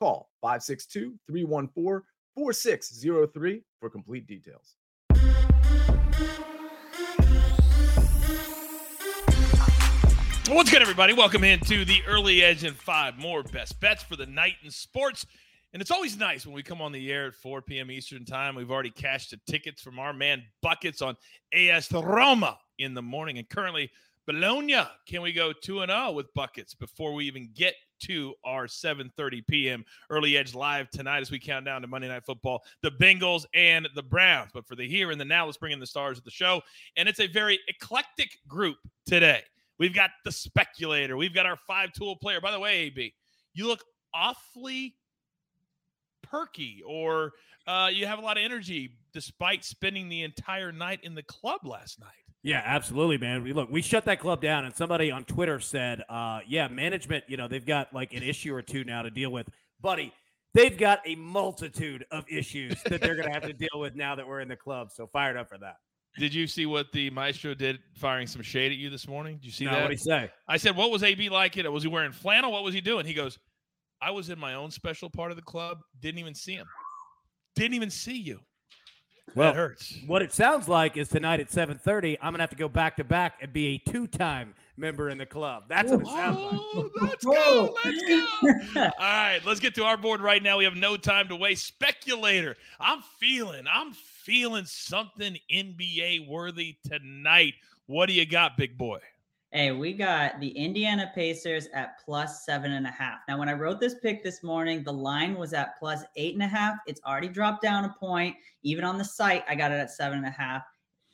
Call 562 314 4603 for complete details. What's good, everybody? Welcome into the early edge and five more best bets for the night in sports. And it's always nice when we come on the air at 4 p.m. Eastern Time. We've already cashed the tickets from our man Buckets on AS Roma in the morning. And currently, Bologna, can we go 2 0 with Buckets before we even get to our 7:30 p.m. early edge live tonight as we count down to Monday Night Football, the Bengals and the Browns. But for the here and the now, let's bring in the stars of the show. And it's a very eclectic group today. We've got the speculator, we've got our five tool player. By the way, AB, you look awfully perky or uh, you have a lot of energy despite spending the entire night in the club last night. Yeah, absolutely, man. We, look, we shut that club down, and somebody on Twitter said, uh, "Yeah, management, you know, they've got like an issue or two now to deal with, buddy. They've got a multitude of issues that they're going to have to deal with now that we're in the club. So fired up for that." Did you see what the maestro did, firing some shade at you this morning? Did you see no, that? What did he say? I said, "What was AB like? It was he wearing flannel? What was he doing?" He goes, "I was in my own special part of the club. Didn't even see him. Didn't even see you." Well, that hurts. What it sounds like is tonight at 7:30, I'm gonna have to go back to back and be a two-time member in the club. That's what it sounds oh, like. Let's go. Let's go. All right, let's get to our board right now. We have no time to waste. Speculator. I'm feeling, I'm feeling something NBA worthy tonight. What do you got, big boy? Hey, we got the Indiana Pacers at plus seven and a half. Now, when I wrote this pick this morning, the line was at plus eight and a half. It's already dropped down a point. Even on the site, I got it at seven and a half.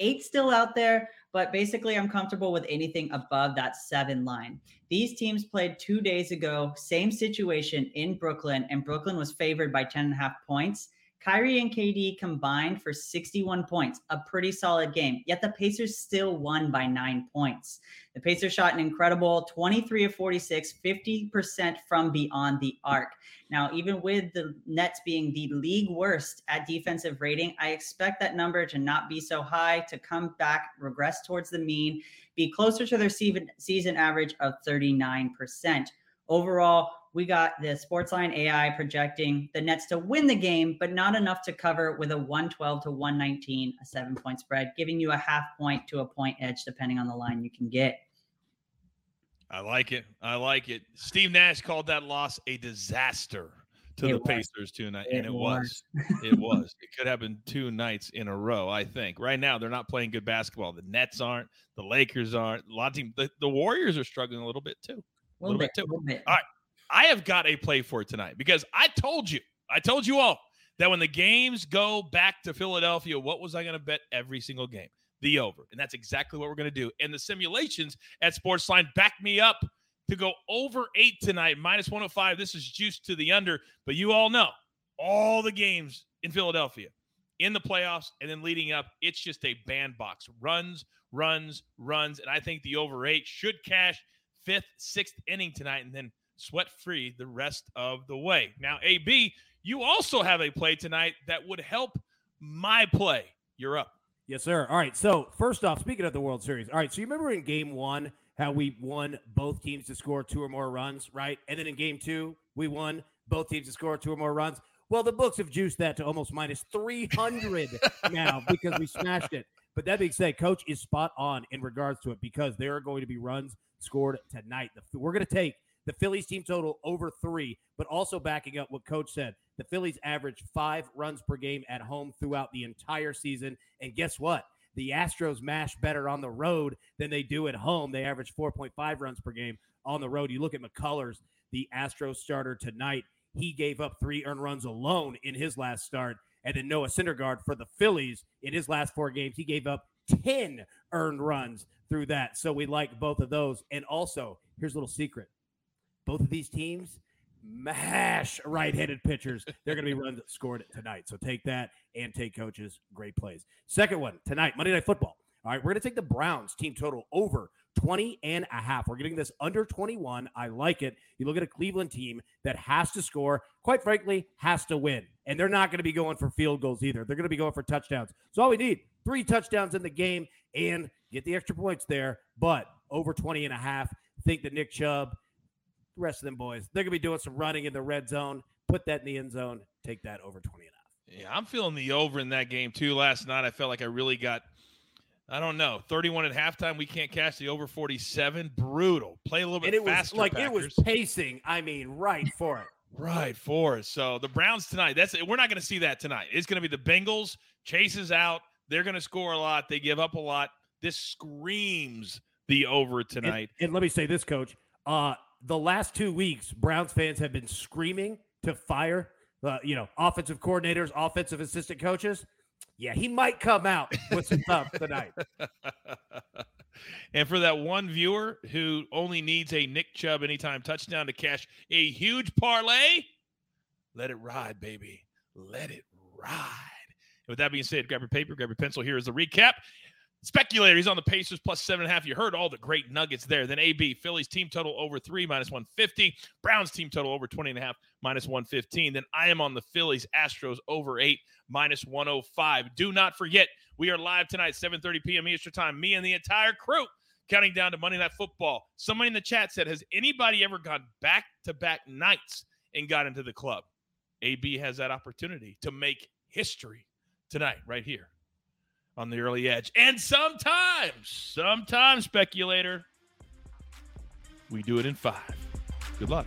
Eight still out there, but basically, I'm comfortable with anything above that seven line. These teams played two days ago, same situation in Brooklyn, and Brooklyn was favored by 10 and a half points. Kyrie and KD combined for 61 points, a pretty solid game. Yet the Pacers still won by nine points. The Pacers shot an incredible 23 of 46, 50% from beyond the arc. Now, even with the Nets being the league worst at defensive rating, I expect that number to not be so high, to come back, regress towards the mean, be closer to their season average of 39%. Overall, we got the Sportsline AI projecting the Nets to win the game, but not enough to cover with a 112 to 119, a seven point spread, giving you a half point to a point edge, depending on the line you can get. I like it. I like it. Steve Nash called that loss a disaster to It the was. Pacers tonight, and It was. it was. It could happen two nights in a row. I think. Right now, they're not playing good basketball. The Nets aren't. The Lakers aren't. A lot of teams. The, the Warriors are struggling a little bit too. A little, little bit, bit a little bit. All right. I have got a play for tonight because I told you, I told you all that when the games go back to Philadelphia, what was I going to bet every single game? The over. And that's exactly what we're going to do. And the simulations at Sportsline back me up to go over eight tonight, minus 105. This is juice to the under. But you all know all the games in Philadelphia in the playoffs and then leading up, it's just a bandbox. Runs, runs, runs. And I think the over eight should cash fifth, sixth inning tonight and then sweat free the rest of the way. Now, AB, you also have a play tonight that would help my play. You're up. Yes, sir. All right. So first off, speaking of the World Series, all right. So you remember in Game One how we won both teams to score two or more runs, right? And then in Game Two, we won both teams to score two or more runs. Well, the books have juiced that to almost minus three hundred now because we smashed it. But that being said, Coach is spot on in regards to it because there are going to be runs scored tonight. We're going to take the Phillies team total over three, but also backing up what Coach said. The Phillies average five runs per game at home throughout the entire season. And guess what? The Astros mash better on the road than they do at home. They average 4.5 runs per game on the road. You look at McCullers, the Astros starter tonight, he gave up three earned runs alone in his last start. And then Noah Syndergaard for the Phillies in his last four games, he gave up 10 earned runs through that. So we like both of those. And also, here's a little secret both of these teams mash right-handed pitchers. They're going to be runs scored tonight. So take that and take coaches. Great plays. Second one tonight, Monday Night Football. All right, we're going to take the Browns team total over 20 and a half. We're getting this under 21. I like it. You look at a Cleveland team that has to score, quite frankly, has to win. And they're not going to be going for field goals either. They're going to be going for touchdowns. So all we need, three touchdowns in the game and get the extra points there, but over 20 and a half. Think that Nick Chubb, the rest of them boys, they're to be doing some running in the red zone. Put that in the end zone. Take that over 20 and a half. Yeah, I'm feeling the over in that game too. Last night, I felt like I really got – I don't know. 31 at halftime. We can't catch the over 47. Brutal. Play a little bit and it faster. Was, like Packers. it was pacing. I mean, right for it. Right for it. So the Browns tonight. That's we're not going to see that tonight. It's going to be the Bengals chases out. They're going to score a lot. They give up a lot. This screams the over tonight. And, and let me say this, Coach. Uh, the last two weeks, Browns fans have been screaming to fire, uh, you know, offensive coordinators, offensive assistant coaches yeah, he might come out with some stuff tonight. and for that one viewer who only needs a Nick Chubb anytime touchdown to cash a huge parlay, let it ride, baby. Let it ride. And with that being said, grab your paper, grab your pencil. Here is the recap. Speculator, he's on the Pacers plus seven and a half. You heard all the great nuggets there. Then AB, Phillies team total over three, minus 150. Browns team total over 20 and a half, minus 115. Then I am on the Phillies, Astros over eight, minus 105. Do not forget, we are live tonight, 7:30 p.m. Eastern time. Me and the entire crew counting down to Monday Night Football. Somebody in the chat said, Has anybody ever gone back to back nights and got into the club? AB has that opportunity to make history tonight, right here on the early edge. And sometimes, sometimes, speculator, we do it in five. Good luck.